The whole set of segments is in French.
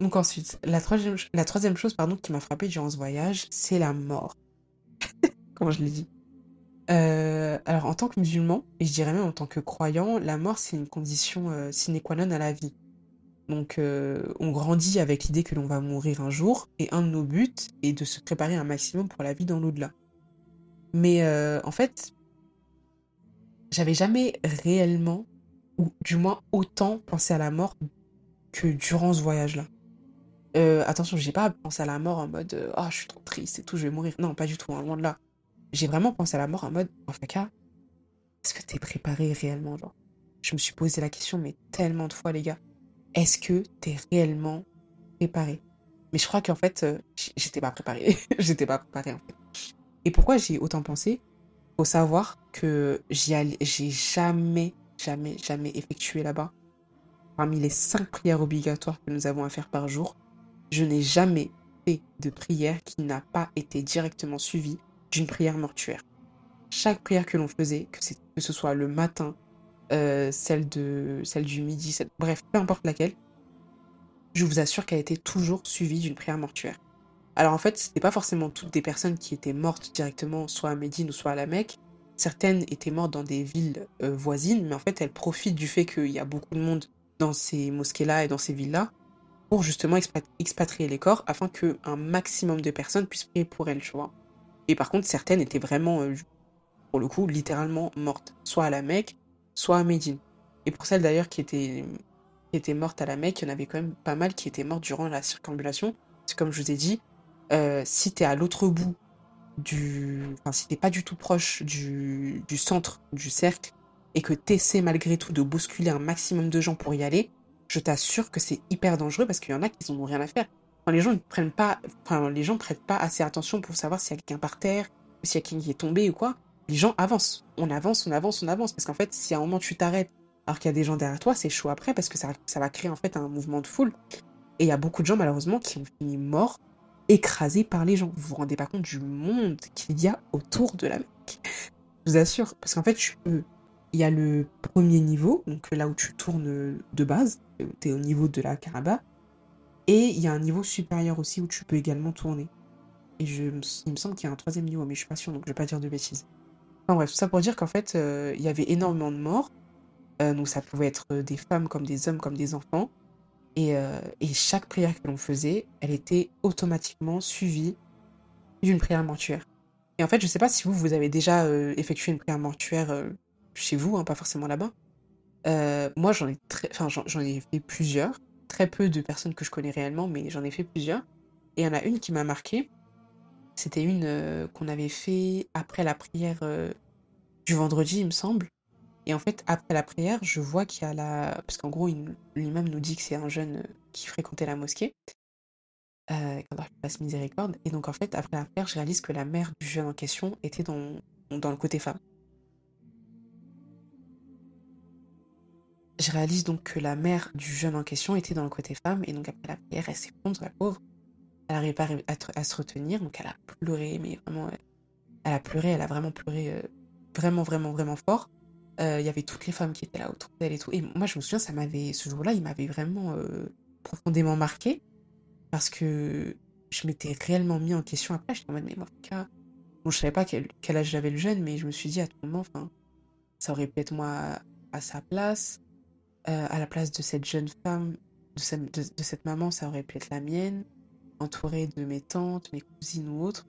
Donc ensuite, la troisième, la troisième chose pardon, qui m'a frappée durant ce voyage, c'est la mort. Comment je l'ai dit? Euh, alors, en tant que musulman, et je dirais même en tant que croyant, la mort, c'est une condition euh, sine qua non à la vie. Donc, euh, on grandit avec l'idée que l'on va mourir un jour, et un de nos buts est de se préparer un maximum pour la vie dans l'au-delà. Mais en fait, j'avais jamais réellement, ou du moins autant, pensé à la mort que durant ce voyage-là. attention, j'ai pas pensé à la mort en mode oh, je suis trop triste et tout, je vais mourir. Non, pas du tout, hein, loin de là j'ai vraiment pensé à la mort en mode, en fait, est-ce que t'es préparé réellement, genre? Je me suis posé la question, mais tellement de fois, les gars. Est-ce que t'es réellement préparé? Mais je crois qu'en fait, euh, j'étais pas préparé. j'étais pas préparé, en fait. Et pourquoi j'ai autant pensé? Faut savoir que j'ai jamais, jamais, jamais effectué là-bas. Parmi les cinq prières obligatoires que nous avons à faire par jour, je n'ai jamais fait de prière qui n'a pas été directement suivie d'une prière mortuaire. Chaque prière que l'on faisait, que, ce soit le matin, euh, celle, de, celle du midi, bref, peu importe laquelle, je vous assure qu'elle était toujours suivie d'une prière mortuaire. Alors en fait, ce n'était pas forcément toutes des personnes qui étaient mortes directement, soit à Médine ou soit à la Mecque. Certaines étaient mortes dans des villes euh, voisines, mais en fait, elles profitent du fait qu'il y a beaucoup de monde dans ces mosquées-là et dans ces villes-là pour justement expatrier les corps afin qu'un maximum de personnes puissent prier pour elles, tu vois. Et par contre, certaines étaient vraiment, euh, pour le coup, littéralement mortes, soit à la Mecque, soit à Médine. Et pour celles d'ailleurs qui étaient, qui étaient mortes à la Mecque, il y en avait quand même pas mal qui étaient mortes durant la circambulation. C'est comme je vous ai dit, euh, si t'es à l'autre bout du. Enfin, si t'es pas du tout proche du, centre du cercle et que t'essaies malgré tout de bousculer un maximum de gens pour y aller, je t'assure que c'est hyper dangereux parce qu'il y en a qui n'ont rien à faire les gens ne prennent pas, enfin, les gens prêtent pas assez attention pour savoir s'il y a quelqu'un par terre, ou s'il y a quelqu'un qui est tombé ou quoi. Les gens avancent. On avance, on avance, on avance. Parce qu'en fait, si à un moment tu t'arrêtes alors qu'il y a des gens derrière toi, c'est chaud après parce que ça, ça va créer en fait un mouvement de foule. Et il y a beaucoup de gens malheureusement qui ont fini morts, écrasés par les gens. Vous vous rendez pas compte du monde qu'il y a autour de la Mecque. Je vous assure. Parce qu'en fait, il y a le premier niveau, donc là où tu tournes de base, tu es au niveau de la Kaaba. Et il y a un niveau supérieur aussi où tu peux également tourner. Et je, il me semble qu'il y a un troisième niveau, mais je suis pas sûre, donc je vais pas dire de bêtises. Enfin bref, tout ça pour dire qu'en fait, euh, il y avait énormément de morts. Euh, donc ça pouvait être euh, des femmes comme des hommes, comme des enfants. Et, et chaque prière que l'on faisait, elle était automatiquement suivie d'une prière mortuaire. Et en fait, je sais pas si vous, vous avez déjà effectué une prière mortuaire chez vous, hein, pas forcément là-bas. moi, j'en ai, fait plusieurs très peu de personnes que je connais réellement, mais j'en ai fait plusieurs. Et il y en a une qui m'a marqué. C'était une euh, qu'on avait fait après la prière euh, du vendredi, il me semble. Et en fait, après la prière, je vois qu'il y a la... Parce qu'en gros, l'imam nous dit que c'est un jeune euh, qui fréquentait la mosquée. Euh, miséricorde. Et donc, en fait, après la prière, je réalise que la mère du jeune en question était dans, dans le côté femme. Je réalise donc que la mère du jeune en question était dans le côté femme, et donc après la prière, elle s'effondre, la pauvre. Elle n'arrive pas à, se retenir, donc elle a pleuré, mais vraiment, euh, elle a pleuré, elle a vraiment pleuré euh, vraiment, vraiment, vraiment fort. Euh, il y avait toutes les femmes qui étaient là autour d'elle et tout. Et moi, je me souviens, ça m'avait, ce jour-là, il m'avait vraiment profondément marqué, parce que je m'étais réellement mis en question après. J'étais en mode, mais moi, bon, je savais pas quel, âge j'avais le jeune, mais je me suis dit à tout moment, ça aurait pu être moi à sa place. Euh, à la place de cette jeune femme, de, cette maman, ça aurait pu être la mienne, entourée de mes tantes, mes cousines ou autres.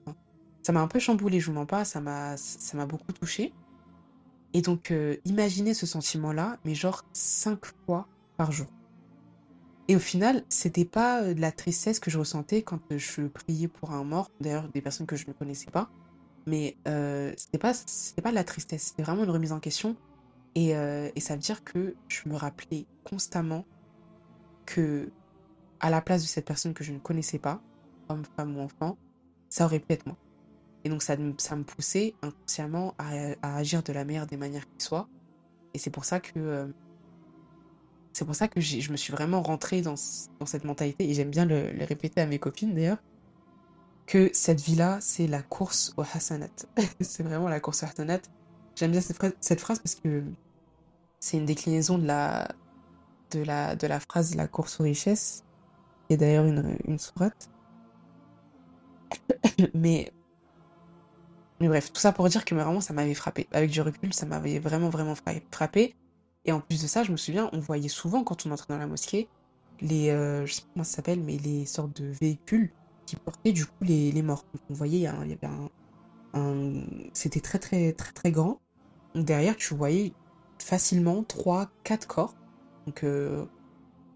ça m'a un peu chamboulé, je vous mens pas, ça m'a, ça m'a beaucoup touché. Et donc, euh, imaginez ce sentiment-là, mais genre cinq fois par jour. Et au final, c'était pas euh, de la tristesse que je ressentais quand je priais pour un mort, d'ailleurs des personnes que je ne connaissais pas, mais euh, c'était pas, c'était pas de la tristesse, c'était vraiment une remise en question euh, et, ça veut dire que je me rappelais constamment que, à la place de cette personne que je ne connaissais pas, homme, femme ou enfant, ça aurait pu être moi. Et donc ça, ça me poussait inconsciemment à, agir de la meilleure des manières qui soit. Et c'est pour ça que euh, c'est pour ça que je me suis vraiment rentrée dans, dans cette mentalité et j'aime bien le, répéter à mes copines d'ailleurs que cette vie-là, c'est la course au Hassanat. c'est vraiment la course au Hassanat. J'aime bien cette phrase, cette phrase parce que c'est une déclinaison de la, de la, de la phrase la course aux richesses, qui est d'ailleurs une, une sourate. mais, mais bref, tout ça pour dire que vraiment ça m'avait frappé. Avec du recul, ça m'avait vraiment, vraiment frappé. Et en plus de ça, je me souviens, on voyait souvent quand on entrait dans la mosquée, les, euh, je sais pas comment ça s'appelle, mais les sortes de véhicules qui portaient du coup les, les morts. Donc on voyait, il y avait un, un c'était très, très, très, très grand. Donc derrière, tu voyais facilement 3, 4 corps. Donc, euh,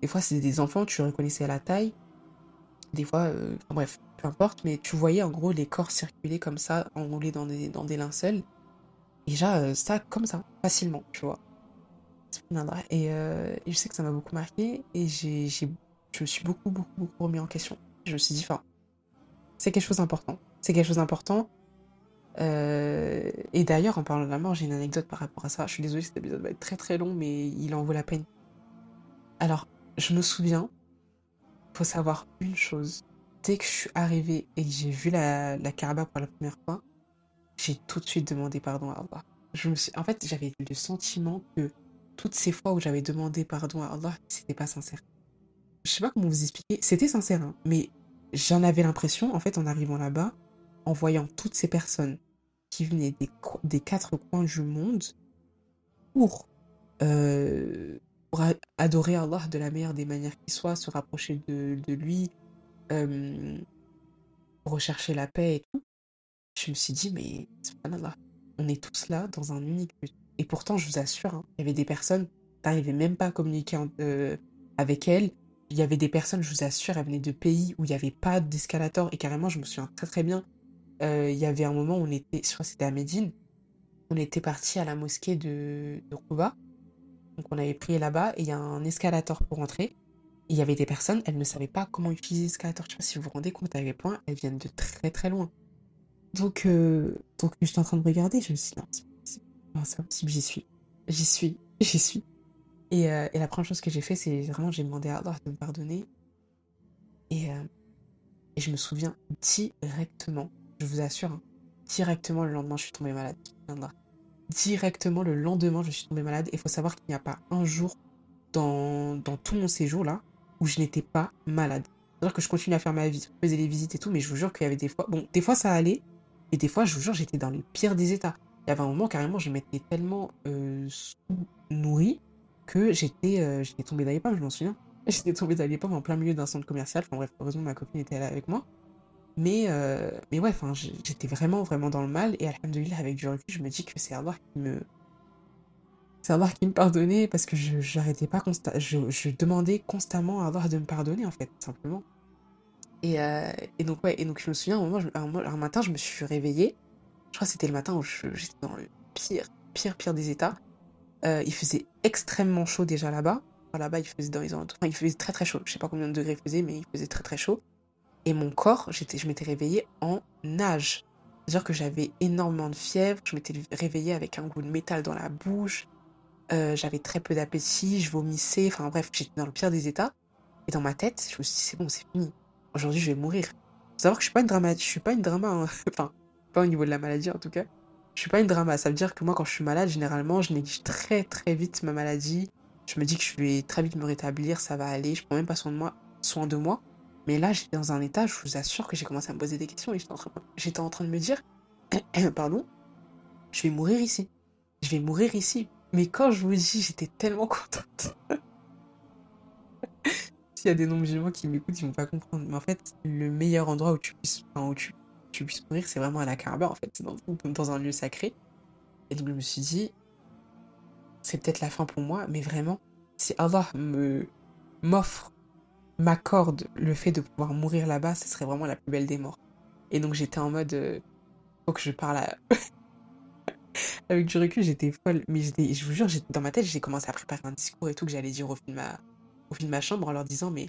des fois, c'était des enfants, tu reconnaissais à la taille. Des fois, euh, bref, peu importe, mais tu voyais en gros les corps circuler comme ça, enroulés dans des, linceuls. Et déjà, euh, ça, comme ça, facilement, tu vois. Et, euh, et je sais que ça m'a beaucoup marqué et j'ai, j'ai, je me suis beaucoup, beaucoup, beaucoup remis en question. Je me suis dit, enfin, c'est quelque chose d'important. C'est quelque chose d'important. Et d'ailleurs, en parlant de la mort, j'ai une anecdote par rapport à ça. Je suis désolée, cet épisode va être très très long, mais il en vaut la peine. Alors, je me souviens, faut savoir une chose. Dès que je suis arrivée et que j'ai vu la, la Kaaba pour la première fois, j'ai tout de suite demandé pardon à Allah. Je me suis... En fait, j'avais le sentiment que toutes ces fois où j'avais demandé pardon à Allah, c'était pas sincère. Je sais pas comment vous expliquer. C'était sincère, hein, mais j'en avais l'impression, en fait, en arrivant là-bas, en voyant toutes ces personnes qui venaient des, quatre coins du monde pour, euh, pour adorer Allah de la meilleure des manières qui soit, se rapprocher de, de lui, rechercher la paix et tout. Je me suis dit, mais subhanallah, on est tous là dans un unique but. Et pourtant, je vous assure, hein, il y avait des personnes, t'arrivais même pas à communiquer euh, avec elles. Il y avait des personnes, je vous assure, elles venaient de pays où il n'y avait pas d'escalator. Et carrément, je me souviens très très bien, euh, il y avait un moment où on était, je crois que c'était à Médine, on était parti à la mosquée de, de. On avait prié là-bas et il y a un escalator pour entrer. Il y avait des personnes, elles ne savaient pas comment utiliser l'escalator. Je sais pas si vous vous rendez compte à quel point elles viennent de très très loin. Donc, euh, donc j'étais en train de regarder, je me suis dit, non, c'est non, c'est impossible, j'y suis. J'y suis, j'y suis. Et, euh, et, la première chose que j'ai fait, c'est vraiment, j'ai demandé à Allah de me pardonner. Et, euh, et je me souviens directement, je vous assure, hein, directement le lendemain, je suis tombée malade. Directement le lendemain, je suis tombée malade. Et il faut savoir qu'il n'y a pas un jour dans, tout mon séjour là où je n'étais pas malade. C'est-à-dire que je continue à faire ma vie, je faisais les visites et tout, mais je vous jure qu'il y avait des fois, bon, des fois ça allait, et des fois, je vous jure, j'étais dans le pire des états. Il y avait un moment, carrément, je m'étais tellement euh, nourrie que j'étais euh, j'étais tombée dans les pommes, je m'en souviens. J'étais tombée dans les pommes en plein milieu d'un centre commercial. Enfin bref, heureusement, ma copine était là avec moi. Mais, euh, mais ouais, j'étais vraiment, vraiment dans le mal. Et alhamdoulilah, avec du recul, je me dis que c'est Allah qui me... C'est Allah qui me pardonnait parce que je j'arrêtais pas constamment... Je, je, demandais constamment à Allah de me pardonner, en fait, simplement. Et, euh, et donc, ouais, et donc je me souviens, un, moment, un matin, je me suis réveillée je crois que c'était le matin où j'étais dans le pire, pire, pire des états. Euh, il faisait extrêmement chaud déjà là-bas. Enfin, là-bas, il faisait dans les enfin, il faisait très très chaud. Je sais pas combien de degrés il faisait, mais il faisait très très chaud. Et mon corps, j'étais, je m'étais réveillée en nage. C'est-à-dire que j'avais énormément de fièvre. Je m'étais réveillée avec un goût de métal dans la bouche. Euh, j'avais très peu d'appétit. Je vomissais. Enfin bref, j'étais dans le pire des états. Et dans ma tête, je me suis dit, c'est bon, c'est fini. Aujourd'hui, je vais mourir. Faut savoir que je suis pas une drama, je suis pas une drama. Hein. enfin, pas au niveau de la maladie en tout cas. Je suis pas une drama. Ça veut dire que moi, quand je suis malade, généralement, je néglige très très vite ma maladie. Je me dis que je vais très vite me rétablir, ça va aller. Je prends même pas soin de moi. Soin de moi. Mais là, j'étais dans un état, je vous assure que j'ai commencé à me poser des questions et j'étais en, train... de me dire, pardon, je vais mourir ici. Je vais mourir ici. Mais quand je vous dis, j'étais tellement contente. S'il y a des non-musulmans qui m'écoutent, ils vont pas comprendre. Mais en fait, le meilleur endroit où tu puisses, où tu puisses mourir, c'est vraiment à la Kaaba en fait, c'est dans, dans, un lieu sacré. Et donc je me suis dit, c'est peut-être la fin pour moi, mais vraiment, si Allah m'offre, m'accorde le fait de pouvoir mourir là-bas, ce serait vraiment la plus belle des morts. Et donc j'étais en mode, euh, faut que je parle à... Avec du recul, j'étais folle, mais je vous jure, dans ma tête, j'ai commencé à préparer un discours et tout que j'allais dire au fil, de ma, chambre en leur disant, mais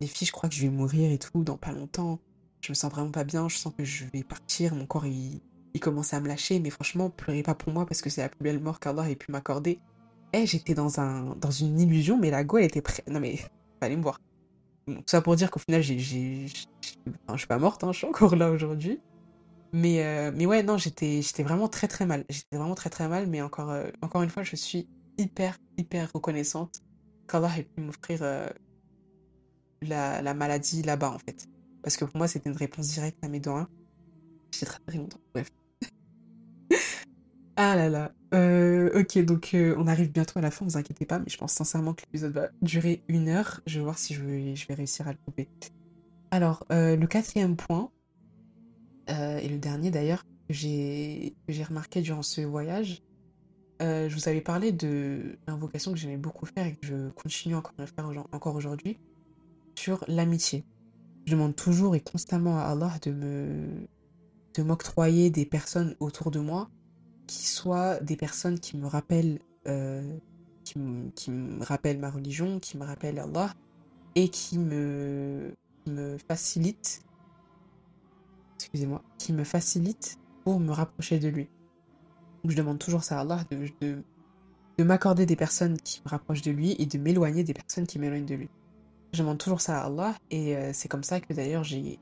les filles, je crois que je vais mourir et tout dans pas longtemps je me sens vraiment pas bien, je sens que je vais partir, mon corps il, il commence à me lâcher, mais franchement, pleurez pas pour moi parce que c'est la plus belle mort qu'Allah ait pu m'accorder. Et j'étais dans, un, dans une illusion, mais la go elle était prête. Non mais, fallait me voir. Tout ça pour dire qu'au final, j'ai, enfin, je suis pas morte, hein, je suis encore là aujourd'hui. Mais, euh, mais ouais, non, j'étais, j'étais vraiment très très mal. J'étais vraiment très très mal, mais encore, euh, encore une fois, je suis hyper, hyper reconnaissante qu'Allah ait pu m'offrir euh, la, la maladie là-bas, en fait. Parce que pour moi, c'était une réponse directe à mes doigts. J'étais très très longtemps. Bref. Ah là là. Euh, ok, donc euh, on arrive bientôt à la fin, vous inquiétez pas, mais je pense sincèrement que l'épisode va durer une heure. Je vais voir si je vais, réussir à le couper. Alors, euh, le quatrième point, et le dernier d'ailleurs, que j'ai remarqué durant ce voyage, je vous avais parlé de l'invocation que j'aimais beaucoup faire et que je continue encore à faire encore aujourd'hui, sur l'amitié. Je demande toujours et constamment à Allah de me de m'octroyer des personnes autour de moi qui soient des personnes qui me rappellent, euh, qui, me- rappellent ma religion, qui me rappellent Allah, et qui me, me facilitent, excusez-moi, qui me facilitent pour me rapprocher de lui. Donc je demande toujours ça à Allah de m'accorder des personnes qui me rapprochent de lui et de m'éloigner des personnes qui m'éloignent de lui. Je demande toujours ça à Allah, et euh, c'est comme ça que d'ailleurs j'ai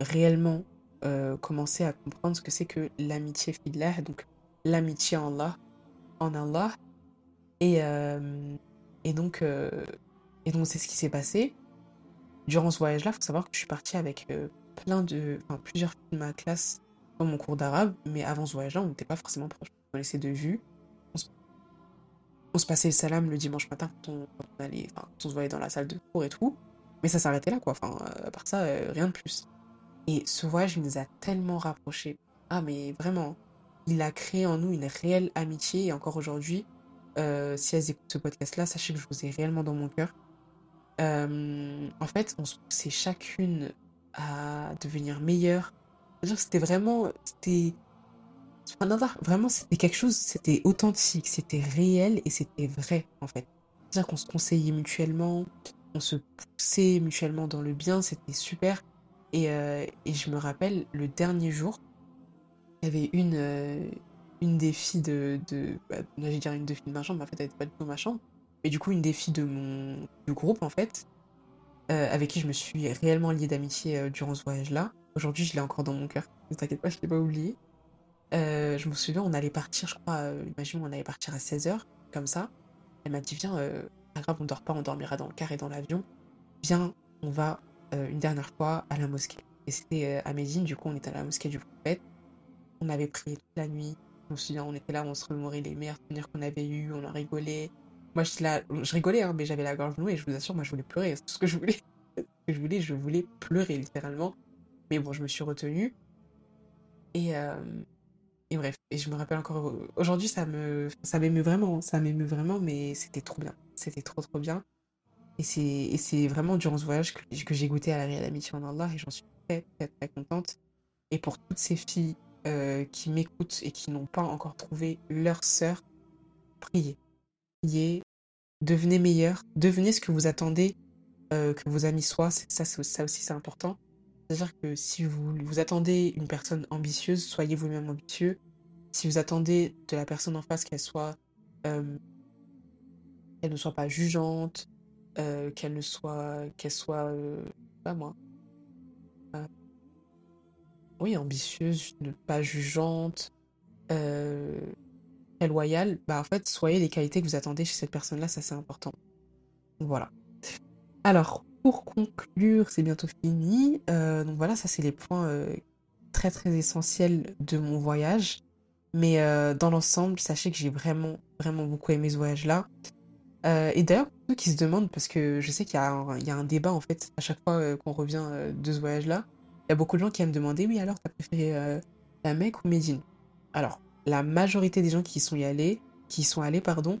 réellement euh, commencé à comprendre ce que c'est que l'amitié fillah, donc l'amitié en Allah, en Allah. Et, euh, et donc, euh, et donc c'est ce qui s'est passé. Durant ce voyage-là, faut savoir que je suis partie avec euh, plein de, enfin, plusieurs filles de ma classe dans mon cours d'arabe, mais avant ce voyage-là, on n'était pas forcément proches. On connaissait de vue. On se, passait le salam le dimanche matin quand on, quand on allait, enfin, quand on se voyait dans la salle de cours et tout. Mais ça s'arrêtait là, quoi. Enfin, à part ça, rien de plus. Et ce voyage nous a tellement rapprochés. Ah, mais vraiment, il a créé en nous une réelle amitié. Et encore aujourd'hui, euh, si elles écoutent ce podcast-là, sachez que je vous ai réellement dans mon cœur. Euh, en fait, on se poussait chacune à devenir meilleure. C'est-à-dire que c'était vraiment, c'était, vraiment, c'était quelque chose, c'était authentique, c'était réel et c'était vrai, en fait. C'est-à-dire qu'on se conseillait mutuellement, on se poussait mutuellement dans le bien, c'était super. Et, euh, et je me rappelle, le dernier jour, il y avait une, euh, une des filles de, de bah, dire une des de ma chambre, mais en fait, elle était pas du tout ma chambre. Mais du coup, une des filles de mon, du groupe, en fait, euh, avec qui je me suis réellement liée d'amitié euh, durant ce voyage-là. Aujourd'hui, je l'ai encore dans mon cœur. Ne t'inquiète pas, je l'ai pas oublié. Euh, je me souviens, on allait partir, je crois, imagine, on allait partir à 16h, comme ça. Elle m'a dit, viens, pas grave, on dort pas, on dormira dans le car et dans l'avion. Viens, on va une dernière fois à la mosquée. Et c'était à Médine, du coup, on était à la mosquée du prophète. On avait prié toute la nuit. Je me souviens, on était là, on se remémorait les meilleurs souvenirs qu'on avait eus, on a rigolé. Moi, je, rigolais, hein, mais j'avais la gorge nouée je vous assure, moi, je voulais pleurer. C'est tout ce que je voulais. je voulais, je voulais pleurer, littéralement. Mais bon, je me suis retenue. Et, euh, et bref, et je me rappelle encore, aujourd'hui, ça me, ça m'émeut vraiment, ça m'émeut vraiment, mais c'était trop bien. C'était trop, trop bien. Et c'est, vraiment durant ce voyage que, que j'ai goûté à la réelle amitié en Allah et j'en suis très, très, très contente. Et pour toutes ces filles euh, qui m'écoutent et qui n'ont pas encore trouvé leur sœur, priez. Priez, devenez meilleur, devenez ce que vous attendez euh, que vos amis soient. Ça, ça aussi, c'est important. C'est-à-dire que si vous, vous attendez une personne ambitieuse, soyez vous-même ambitieux. Si vous attendez de la personne en face qu'elle soit, euh, qu'elle ne soit pas jugeante, qu'elle ne soit, qu'elle soit, pas moi, oui, ambitieuse, pas jugeante, euh, très loyale, bah en fait, soyez les qualités que vous attendez chez cette personne-là, ça c'est important. Voilà. Alors, pour conclure, c'est bientôt fini. Euh, donc voilà, ça c'est les points euh, très très essentiels de mon voyage. Mais dans l'ensemble, sachez que j'ai vraiment vraiment beaucoup aimé ce voyage-là. Et d'ailleurs, ceux qui se demandent, parce que je sais qu'il y a un, il y a un débat en fait à chaque fois qu'on revient de ce voyage-là, y a beaucoup de gens qui aiment me demander, oui alors t'as préféré euh, la Mecque ou Médine? Alors, la majorité des gens qui sont y allés, qui sont allés, pardon,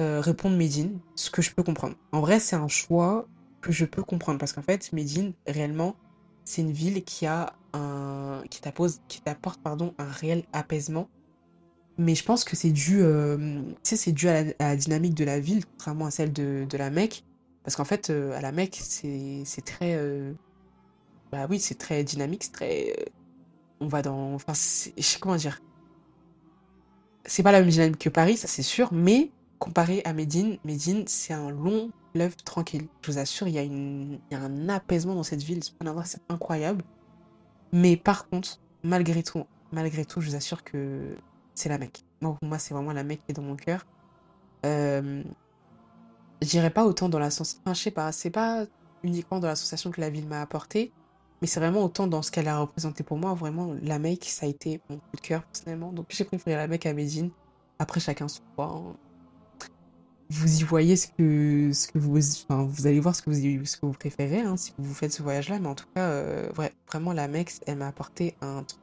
euh, répondre Médine, ce que je peux comprendre. En vrai, c'est un choix que je peux comprendre parce qu'en fait, Médine, réellement, c'est une ville qui a un, qui t'appose, qui t'apporte, pardon, un réel apaisement. Mais je pense que c'est dû, euh, c'est dû à la, dynamique de la ville, contrairement à celle de, de la Mecque. Parce qu'en fait, euh, à la Mecque, c'est, très, bah oui, c'est très dynamique, c'est très, euh, on va dans, enfin, je sais comment dire. C'est pas la même dynamique que Paris, ça c'est sûr, mais comparé à Médine, Médine, c'est un long fleuve tranquille. Je vous assure, il y a une, y a un apaisement dans cette ville, c'est incroyable. Mais par contre, malgré tout, malgré tout, je vous assure que c'est la Mecque. Moi, moi, c'est vraiment la Mecque qui est dans mon cœur. Euh, je dirais pas autant dans la sens... Enfin, je sais pas, c'est pas uniquement dans l'association que la ville m'a apporté, mais c'est vraiment autant dans ce qu'elle a représenté pour moi. Vraiment, la Mecque, ça a été mon coup de cœur personnellement. Donc j'ai préféré la Mecque à Médine. Après, chacun son choix. hein. Vous y voyez ce que, ce que vous... Enfin, vous allez voir ce que vous, ce que vous préférez hein, si vous faites ce voyage-là. Mais en tout cas, euh, vraiment, la Mecque, elle m'a apporté un truc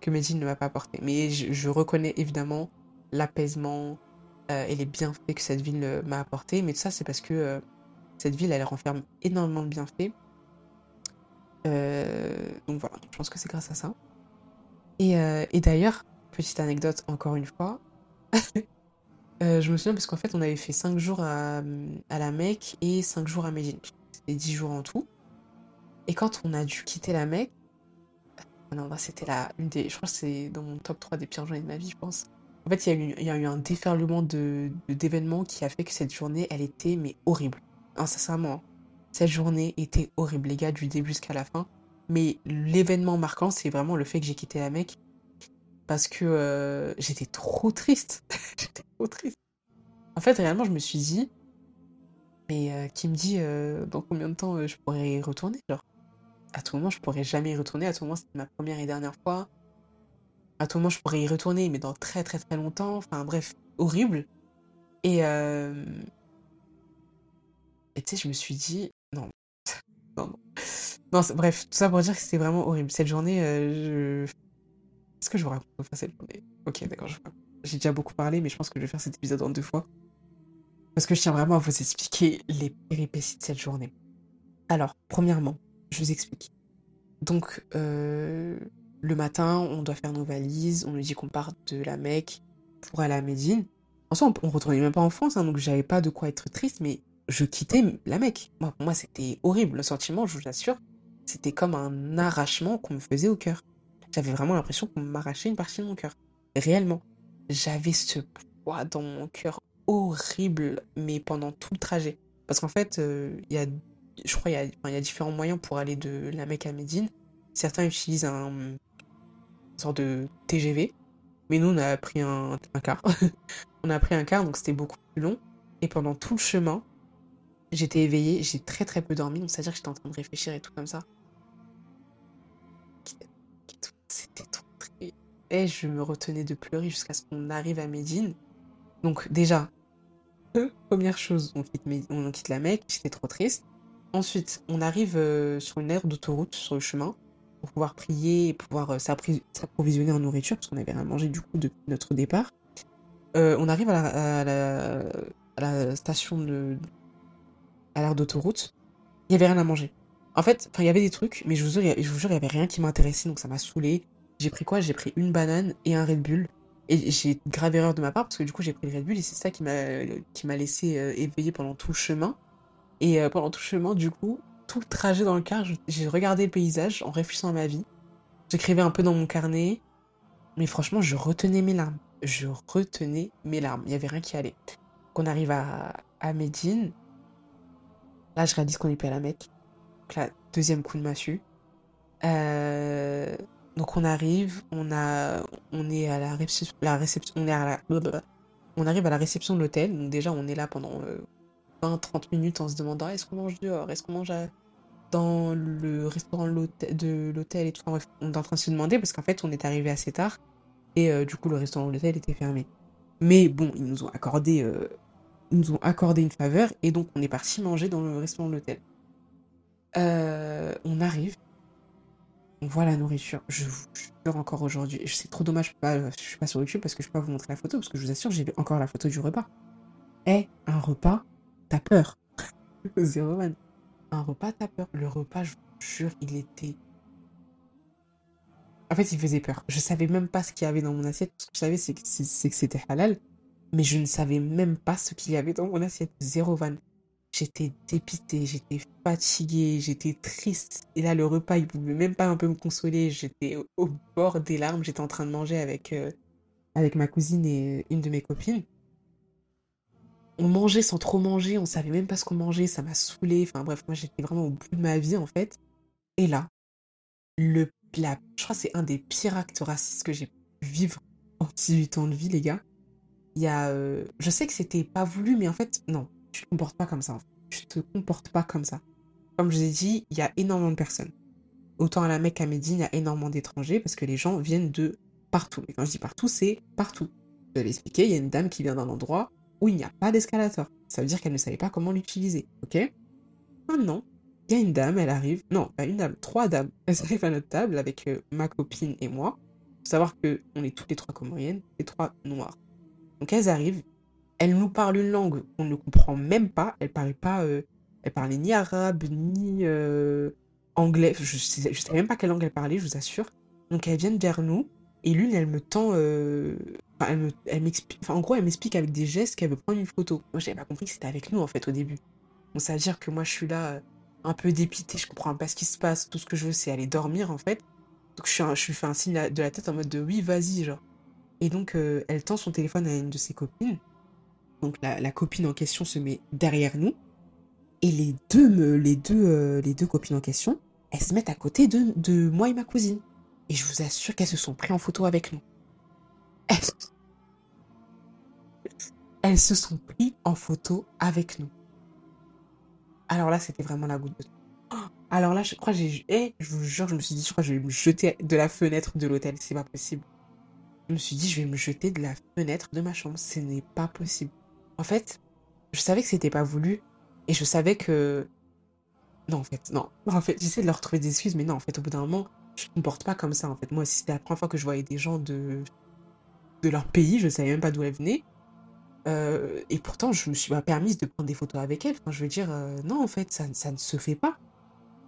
que Médine ne m'a pas apporté. Mais je, reconnais évidemment l'apaisement euh, et les bienfaits que cette ville euh, m'a apporté. Mais tout ça, c'est parce que cette ville, elle renferme énormément de bienfaits. Euh, donc voilà, je pense que c'est grâce à ça. Et, euh, d'ailleurs, petite anecdote encore une fois, euh, je me souviens parce qu'en fait on avait fait 5 jours à, la Mecque et 5 jours à Médine. C'était 10 jours en tout. Et quand on a dû quitter la Mecque, ah non, bah, c'était la une des. Je crois que c'est dans mon top 3 des pires journées de ma vie, je pense. En fait, il y a eu, un déferlement d'événements qui a fait que cette journée, elle était mais horrible. Hein, sincèrement, hein. Cette journée était horrible, les gars, du début jusqu'à la fin. Mais l'événement marquant, c'est vraiment le fait que j'ai quitté la Mecque parce que euh, j'étais trop triste. J'étais trop triste. En fait, réellement, je me suis dit, mais euh, qui me dit euh, dans combien de temps je pourrais y retourner, genre? À tout moment, je pourrais jamais y retourner. À tout moment, c'était ma première et dernière fois. À tout moment, je pourrais y retourner, mais dans très très très longtemps. Enfin bref, horrible. Et, et tu sais, je me suis dit, non, non, non. Bref, tout ça pour dire que c'était vraiment horrible. Cette journée, euh, je... Est-ce que je vous raconte enfin cette journée? Ok, d'accord, je. J'ai déjà beaucoup parlé, mais je pense que je vais faire cet épisode en deux fois. Parce que je tiens vraiment à vous expliquer les péripéties de cette journée. Alors, premièrement, je vous explique. Donc, euh, le matin, on doit faire nos valises. On nous dit qu'on part de la Mecque pour aller à Médine. En soi, on, on retournait même pas en France, hein, donc j'avais pas de quoi être triste, mais je quittais la Mecque. Moi, c'était horrible. Le sentiment, je vous assure, c'était comme un arrachement qu'on me faisait au cœur. J'avais vraiment l'impression qu'on m'arrachait une partie de mon cœur. Réellement. J'avais ce poids dans mon cœur horrible, mais pendant tout le trajet. Parce qu'en fait, euh, y a, je crois, il y a, enfin, il y a différents moyens pour aller de la Mecque à Médine. Certains utilisent un une sorte de TGV, mais nous, on a pris un, un car. on a pris un car, donc c'était beaucoup plus long. Et pendant tout le chemin, j'étais éveillée, j'ai très très peu dormi, donc c'est-à-dire que j'étais en train de réfléchir et tout comme ça. C'était trop triste. Et je me retenais de pleurer jusqu'à ce qu'on arrive à Médine. Donc déjà, première chose, on quitte, Méd- on quitte la Mecque, j'étais trop triste. Ensuite, on arrive euh, sur une aire d'autoroute sur le chemin pour pouvoir prier et pouvoir euh, s'approvisionner en nourriture parce qu'on avait rien mangé du coup depuis notre départ. Euh, on arrive à la station de à d'autoroute. Il y avait rien à manger. En fait, enfin, il y avait des trucs, mais je vous jure, je vous jure, il y avait rien qui m'intéressait, donc ça m'a saoulé. J'ai pris quoi? J'ai pris une banane et un Red Bull. Et j'ai grave erreur de ma part parce que du coup j'ai pris le Red Bull et c'est ça qui m'a qui m'a laissé euh, éveillé pendant tout le chemin. Et euh, pendant tout le chemin, du coup, tout le trajet dans le car, j'ai regardé le paysage en réfléchissant à ma vie. J'écrivais un peu dans mon carnet, mais franchement, je retenais mes larmes. Je retenais mes larmes. Il y avait rien qui allait. Qu'on arrive à, à Médine. Là, je réalise qu'on est plus à la Mecque. Donc là, deuxième coup de massue. Euh, donc on arrive, on est à la réception, on arrive à la réception de l'hôtel. Donc déjà, on est là pendant euh, 20-30 minutes en se demandant est-ce qu'on mange dehors, est-ce qu'on mange dans le restaurant de l'hôtel et tout? Enfin, on est en train de se demander parce qu'en fait, on est arrivé assez tard et euh, du coup, le restaurant de l'hôtel était fermé. Mais bon, ils nous ont accordé, euh, nous ont accordé une faveur et donc on est parti manger dans le restaurant de l'hôtel. Euh, on arrive, on voit la nourriture. Je vous jure encore aujourd'hui, c'est trop dommage, je, suis pas sur YouTube parce que je peux pas vous montrer la photo parce que je vous assure, j'ai encore la photo du repas. Eh, un repas, t'as peur. Zéro man. Un repas, t'as peur. Le repas, je vous jure, il était. En fait, il faisait peur. Je savais même pas ce qu'il y avait dans mon assiette. Ce que je savais, c'est que c'était halal. Mais je ne savais même pas ce qu'il y avait dans mon assiette. Zéro van. J'étais dépitée, j'étais fatiguée, j'étais triste. Et là, le repas, il pouvait même pas un peu me consoler. J'étais au, bord des larmes. J'étais en train de manger avec, euh, avec ma cousine et une de mes copines. On mangeait sans trop manger, on savait même pas ce qu'on mangeait, ça m'a saoulée. Enfin bref, moi j'étais vraiment au bout de ma vie en fait. Et là, le, la, je crois que c'est un des pires actes racistes que j'ai pu vivre en 18 ans de vie, les gars. Il y a, euh, je sais que c'était pas voulu, mais en fait, non, tu te comportes pas comme ça. Tu te comportes pas comme ça. Comme je vous ai dit, il y a énormément de personnes. Autant à la Mecque qu'à Médine, il y a énormément d'étrangers parce que les gens viennent de partout. Et quand je dis partout, c'est partout. Je vais l'expliquer, il y a une dame qui vient d'un endroit où il n'y a pas d'escalator. Ça veut dire qu'elle ne savait pas comment l'utiliser, ok? Maintenant, il y a une dame, elle arrive, non, pas une dame, trois dames, elles arrivent à notre table avec euh, ma copine et moi. Faut savoir que on est toutes les trois comoriennes, les trois noires. Donc elles arrivent, elles nous parlent une langue qu'on ne comprend même pas, elles parlaient pas, euh, elles parlaient ni arabe, ni euh, anglais, je sais, je sais même pas quelle langue elles parlaient, je vous assure. Donc elles viennent vers nous, et l'une, elle me tend, enfin, elle enfin, en gros, elle m'explique avec des gestes qu'elle veut prendre une photo. Moi, j'avais pas compris que c'était avec nous, en fait, au début. Donc ça veut dire que moi, je suis là, un peu dépité, je comprends pas ce qui se passe, tout ce que je veux, c'est aller dormir, en fait. Donc je, suis un- lui fais un signe de la tête en mode de oui, vas-y, genre. Et donc, euh, elle tend son téléphone à une de ses copines. Donc la, copine en question se met derrière nous. Et les deux, les deux, euh, les deux copines en question, elles se mettent à côté de, moi et ma cousine. Et je vous assure qu'elles se sont pris en photo avec nous. Elles, se sont pris en photo avec nous. Alors là, c'était vraiment la goutte de... Alors là, je crois j'ai... Eh, je vous jure, je me suis dit, je crois je vais me jeter de la fenêtre de l'hôtel. C'est pas possible. Je me suis dit, je vais me jeter de la fenêtre de ma chambre. Ce n'est pas possible. En fait, je savais que c'était pas voulu. Et je savais que... Non, en fait, non. En fait, j'essaie de leur trouver des excuses, mais non, en fait, au bout d'un moment, je me comporte pas comme ça, en fait. Moi, si c'était la première fois que je voyais des gens de, de leur pays, je savais même pas d'où elles venaient. Euh, et pourtant, je me suis pas permise de prendre des photos avec elles. Enfin, je veux dire, euh, non, en fait, ça, ça ne se fait pas.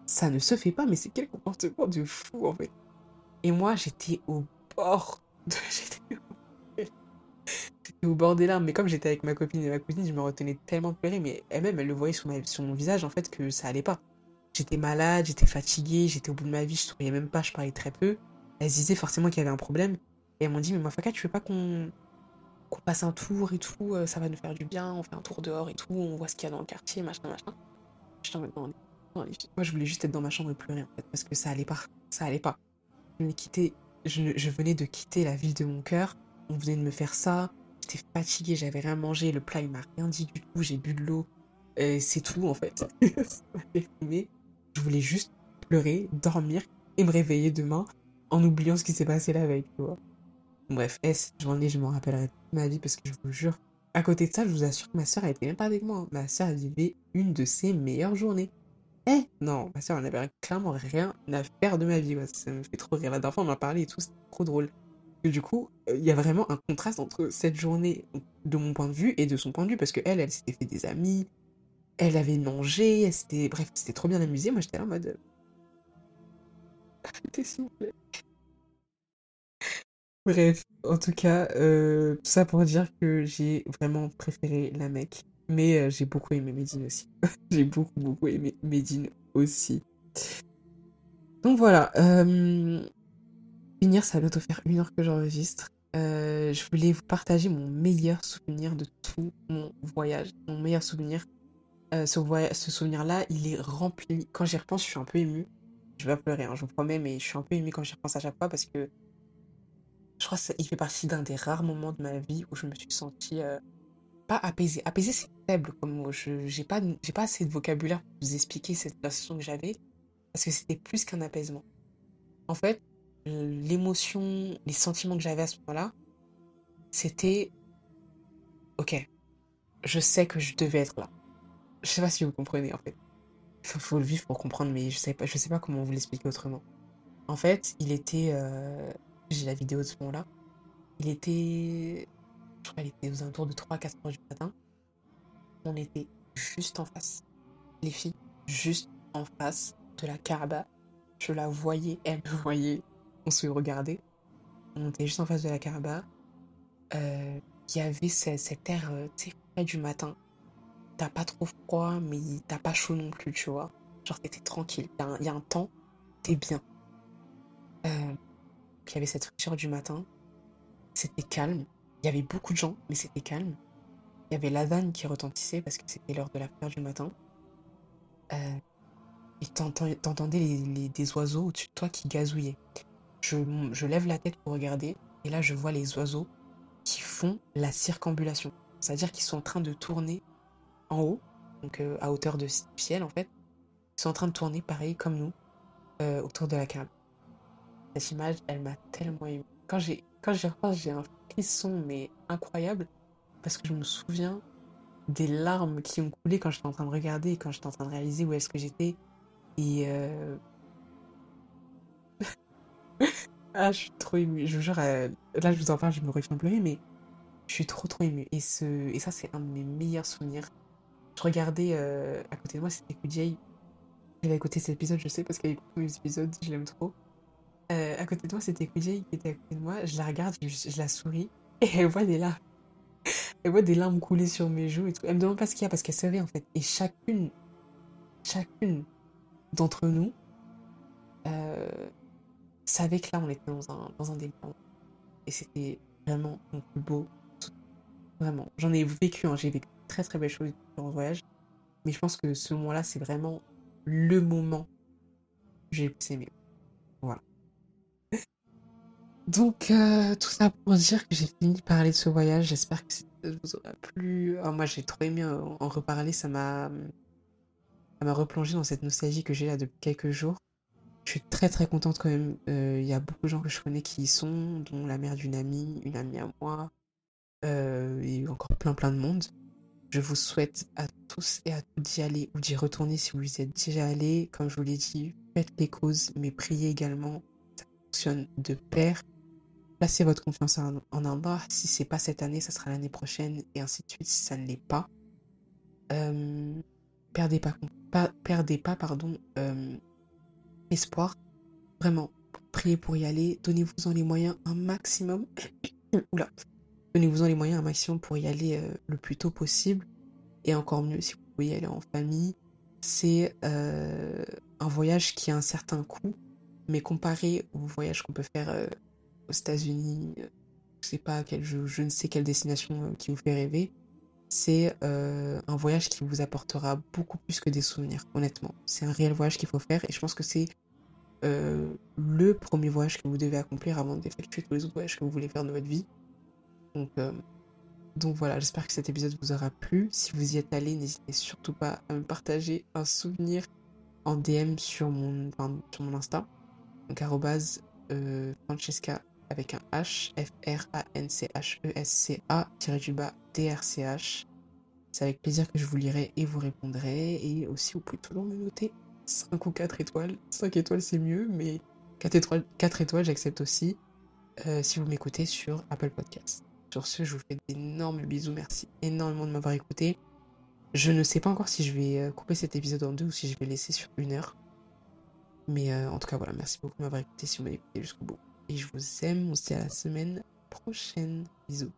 Ça ne se fait pas, mais c'est quel comportement de fou, en fait. Et moi, j'étais au bord. J'étais au... bord des larmes. Mais comme j'étais avec ma copine et ma cousine, je me retenais tellement de pleurer. Mais elle-même, elle le voyait sur, mon visage, en fait, que ça allait pas. J'étais malade, j'étais fatiguée, j'étais au bout de ma vie, je souriais même pas, je parlais très peu. Elles disaient forcément qu'il y avait un problème. Et elles m'ont dit, mais Mafaka, tu veux pas qu'on passe un tour et tout, euh, ça va nous faire du bien, on fait un tour dehors et tout, on voit ce qu'il y a dans le quartier, machin, machin. Mode, non. Moi, je voulais juste être dans ma chambre et pleurer, en fait, parce que ça allait pas. Ça allait pas. Je venais, quitter, je, venais de quitter la ville de mon cœur, on venait de me faire ça, j'étais fatiguée, j'avais rien mangé, le plat, il m'a rien dit du tout, j'ai bu de l'eau, c'est tout, en fait. Ça m'a déprimée. Je voulais juste pleurer, dormir et me réveiller demain en oubliant ce qui s'est passé la veille, tu vois. Bref, et cette journée, je m'en rappellerai toute ma vie parce que je vous jure, à côté de ça, je vous assure que ma soeur, elle était même pas avec moi. hein. Ma soeur, elle vivait une de ses meilleures journées. Eh Non, ma soeur, elle n'avait clairement rien à faire de ma vie. Ça me fait trop rire. La dernière fois, on m'en parlait et tout, c'était trop drôle. Du coup, euh, il y a vraiment un contraste entre cette journée de mon point de vue et de son point de vue parce que elle, elle s'était fait des amis, elle avait mangé, elle s'était... Bref, c'était trop bien amusé. Moi, j'étais là en mode... Arrêtez, s'il vous plaît. Bref, en tout cas, euh, tout ça pour dire que j'ai vraiment préféré la Mecque. Mais euh, j'ai beaucoup aimé Médine aussi. j'ai beaucoup, beaucoup aimé Médine aussi. Donc voilà. euh, finir, ça va bientôt faire une heure que j'enregistre. Euh, je voulais vous partager mon meilleur souvenir de tout mon voyage. Mon meilleur souvenir. Euh, ce ce souvenir-là, il est rempli. Quand j'y repense, je suis un peu émue. Je vais pas pleurer, hein, je vous promets, mais je suis un peu émue quand j'y repense à chaque fois parce que je crois qu'il fait partie d'un des rares moments de ma vie où je me suis sentie pas apaisée. Apaisée, c'est faible comme. Je j'ai pas, pas assez de vocabulaire pour vous expliquer cette sensation que j'avais parce que c'était plus qu'un apaisement. En fait, euh, l'émotion, les sentiments que j'avais à ce moment-là, c'était ok, je sais que je devais être là. Je sais pas si vous comprenez en fait. Faut, faut le vivre pour comprendre, mais je sais pas, je sais pas comment vous l'expliquer autrement. En fait, il était, euh, j'ai la vidéo de ce moment-là. Il était, je crois, il était aux alentours de 3-4 heures du matin. On était juste en face. Les filles, juste en face de la Kaaba. Je la voyais, elle me voyait. On se regardait. On était juste en face de la Kaaba. Euh, Il y avait ce- cet air, euh, tu sais, du matin. T'as pas trop froid, mais t'as pas chaud non plus, tu vois. Genre, t'étais tranquille. Il y a un temps, t'es bien. Euh, il y avait cette fraîcheur du matin. C'était calme. Il y avait beaucoup de gens, mais c'était calme. Il y avait l'adhan qui retentissait parce que c'était l'heure de la prière du matin. Euh, et t'entendais les, des oiseaux au-dessus de toi qui gazouillaient. Je, je lève la tête pour regarder, et là je vois les oiseaux qui font la circambulation. C'est-à-dire qu'ils sont en train de tourner en haut, donc à hauteur de ciel en fait, ils sont en train de tourner pareil comme nous autour de la cabane. Cette image, elle m'a tellement émue. Quand j'ai quand j'y repense, j'ai un frisson mais incroyable parce que je me souviens des larmes qui ont coulé quand j'étais en train de regarder, quand j'étais en train de réaliser où est-ce que j'étais. Et euh... ah, je suis trop émue. Je vous jure, euh, là je vous en parle, je me refais pleurer, mais je suis trop trop émue. Et, ce... et ça, c'est un de mes meilleurs souvenirs. Je regardais euh, à côté de moi, c'était QJ. Elle va écouter cet épisode, je sais, parce qu'elle écoute les épisodes, je l'aime trop. Euh, à côté de moi, c'était QJ qui était à côté de moi. Je la regarde, je, la souris, et elle voit des larmes. Elle voit des larmes couler sur mes joues et tout. Elle me demande pas ce qu'il y a parce qu'elle savait en fait. Et chacune, chacune d'entre nous euh, savait que là on était dans un, dans un Et c'était vraiment mon plus beau. Vraiment. J'en ai vécu, hein. j'ai vécu très très belles choses durant le voyage. Mais je pense que ce moment-là, c'est vraiment le moment que j'ai le plus aimé. Donc, euh, tout ça pour dire que j'ai fini de parler de ce voyage. J'espère que ça vous aura plu. Ah, moi, j'ai trop aimé en reparler. Ça m'a, replongé dans cette nostalgie que j'ai là depuis quelques jours. Je suis très très contente quand même. Euh, il y a beaucoup de gens que je connais qui y sont, dont la mère d'une amie, une amie à moi, euh, et encore plein plein de monde. Je vous souhaite à tous et à toutes d'y aller ou d'y retourner si vous y êtes déjà allés. Comme je vous l'ai dit, faites les causes, mais priez également. Ça fonctionne de pair. Placez votre confiance en, en Allah. Si c'est pas cette année, ça sera l'année prochaine et ainsi de suite si ça ne l'est pas. Euh, perdez pas, perdez pas pardon, euh, espoir. Vraiment, priez pour y aller. Donnez-vous-en les moyens un maximum. Oula. Donnez-vous-en les moyens un maximum pour y aller euh, le plus tôt possible. Et encore mieux si vous pouvez y aller en famille. C'est un voyage qui a un certain coût, mais comparé au voyage qu'on peut faire aux États-Unis, euh, je sais pas je, ne sais quelle destination euh, qui vous fait rêver, c'est euh, un voyage qui vous apportera beaucoup plus que des souvenirs, honnêtement. C'est un réel voyage qu'il faut faire et je pense que c'est le premier voyage que vous devez accomplir avant d'effectuer tous les autres voyages que vous voulez faire de votre vie. Donc, donc voilà, j'espère que cet épisode vous aura plu. Si vous y êtes allé, n'hésitez surtout pas à me partager un souvenir en DM sur mon, sur mon Insta. Donc arrobase Francesca avec un H, F-R-A-N-C-H-E-S-C-A, tiré du bas, D-R-C-H. C'est avec plaisir que je vous lirai et vous répondrai. Et aussi, vous pouvez toujours me noter 5 ou 4 étoiles. 5 étoiles, c'est mieux, mais 4 étoiles, 4 étoiles j'accepte aussi euh, si vous m'écoutez sur Apple Podcasts. Sur ce, je vous fais d'énormes bisous. Merci énormément de m'avoir écouté. Je ne sais pas encore si je vais euh, couper cet épisode en deux ou si je vais laisser sur une heure. Mais euh, en tout cas, voilà, merci beaucoup de m'avoir écouté si vous m'avez écouté jusqu'au bout et je vous aime. On se à la semaine prochaine. Bisous.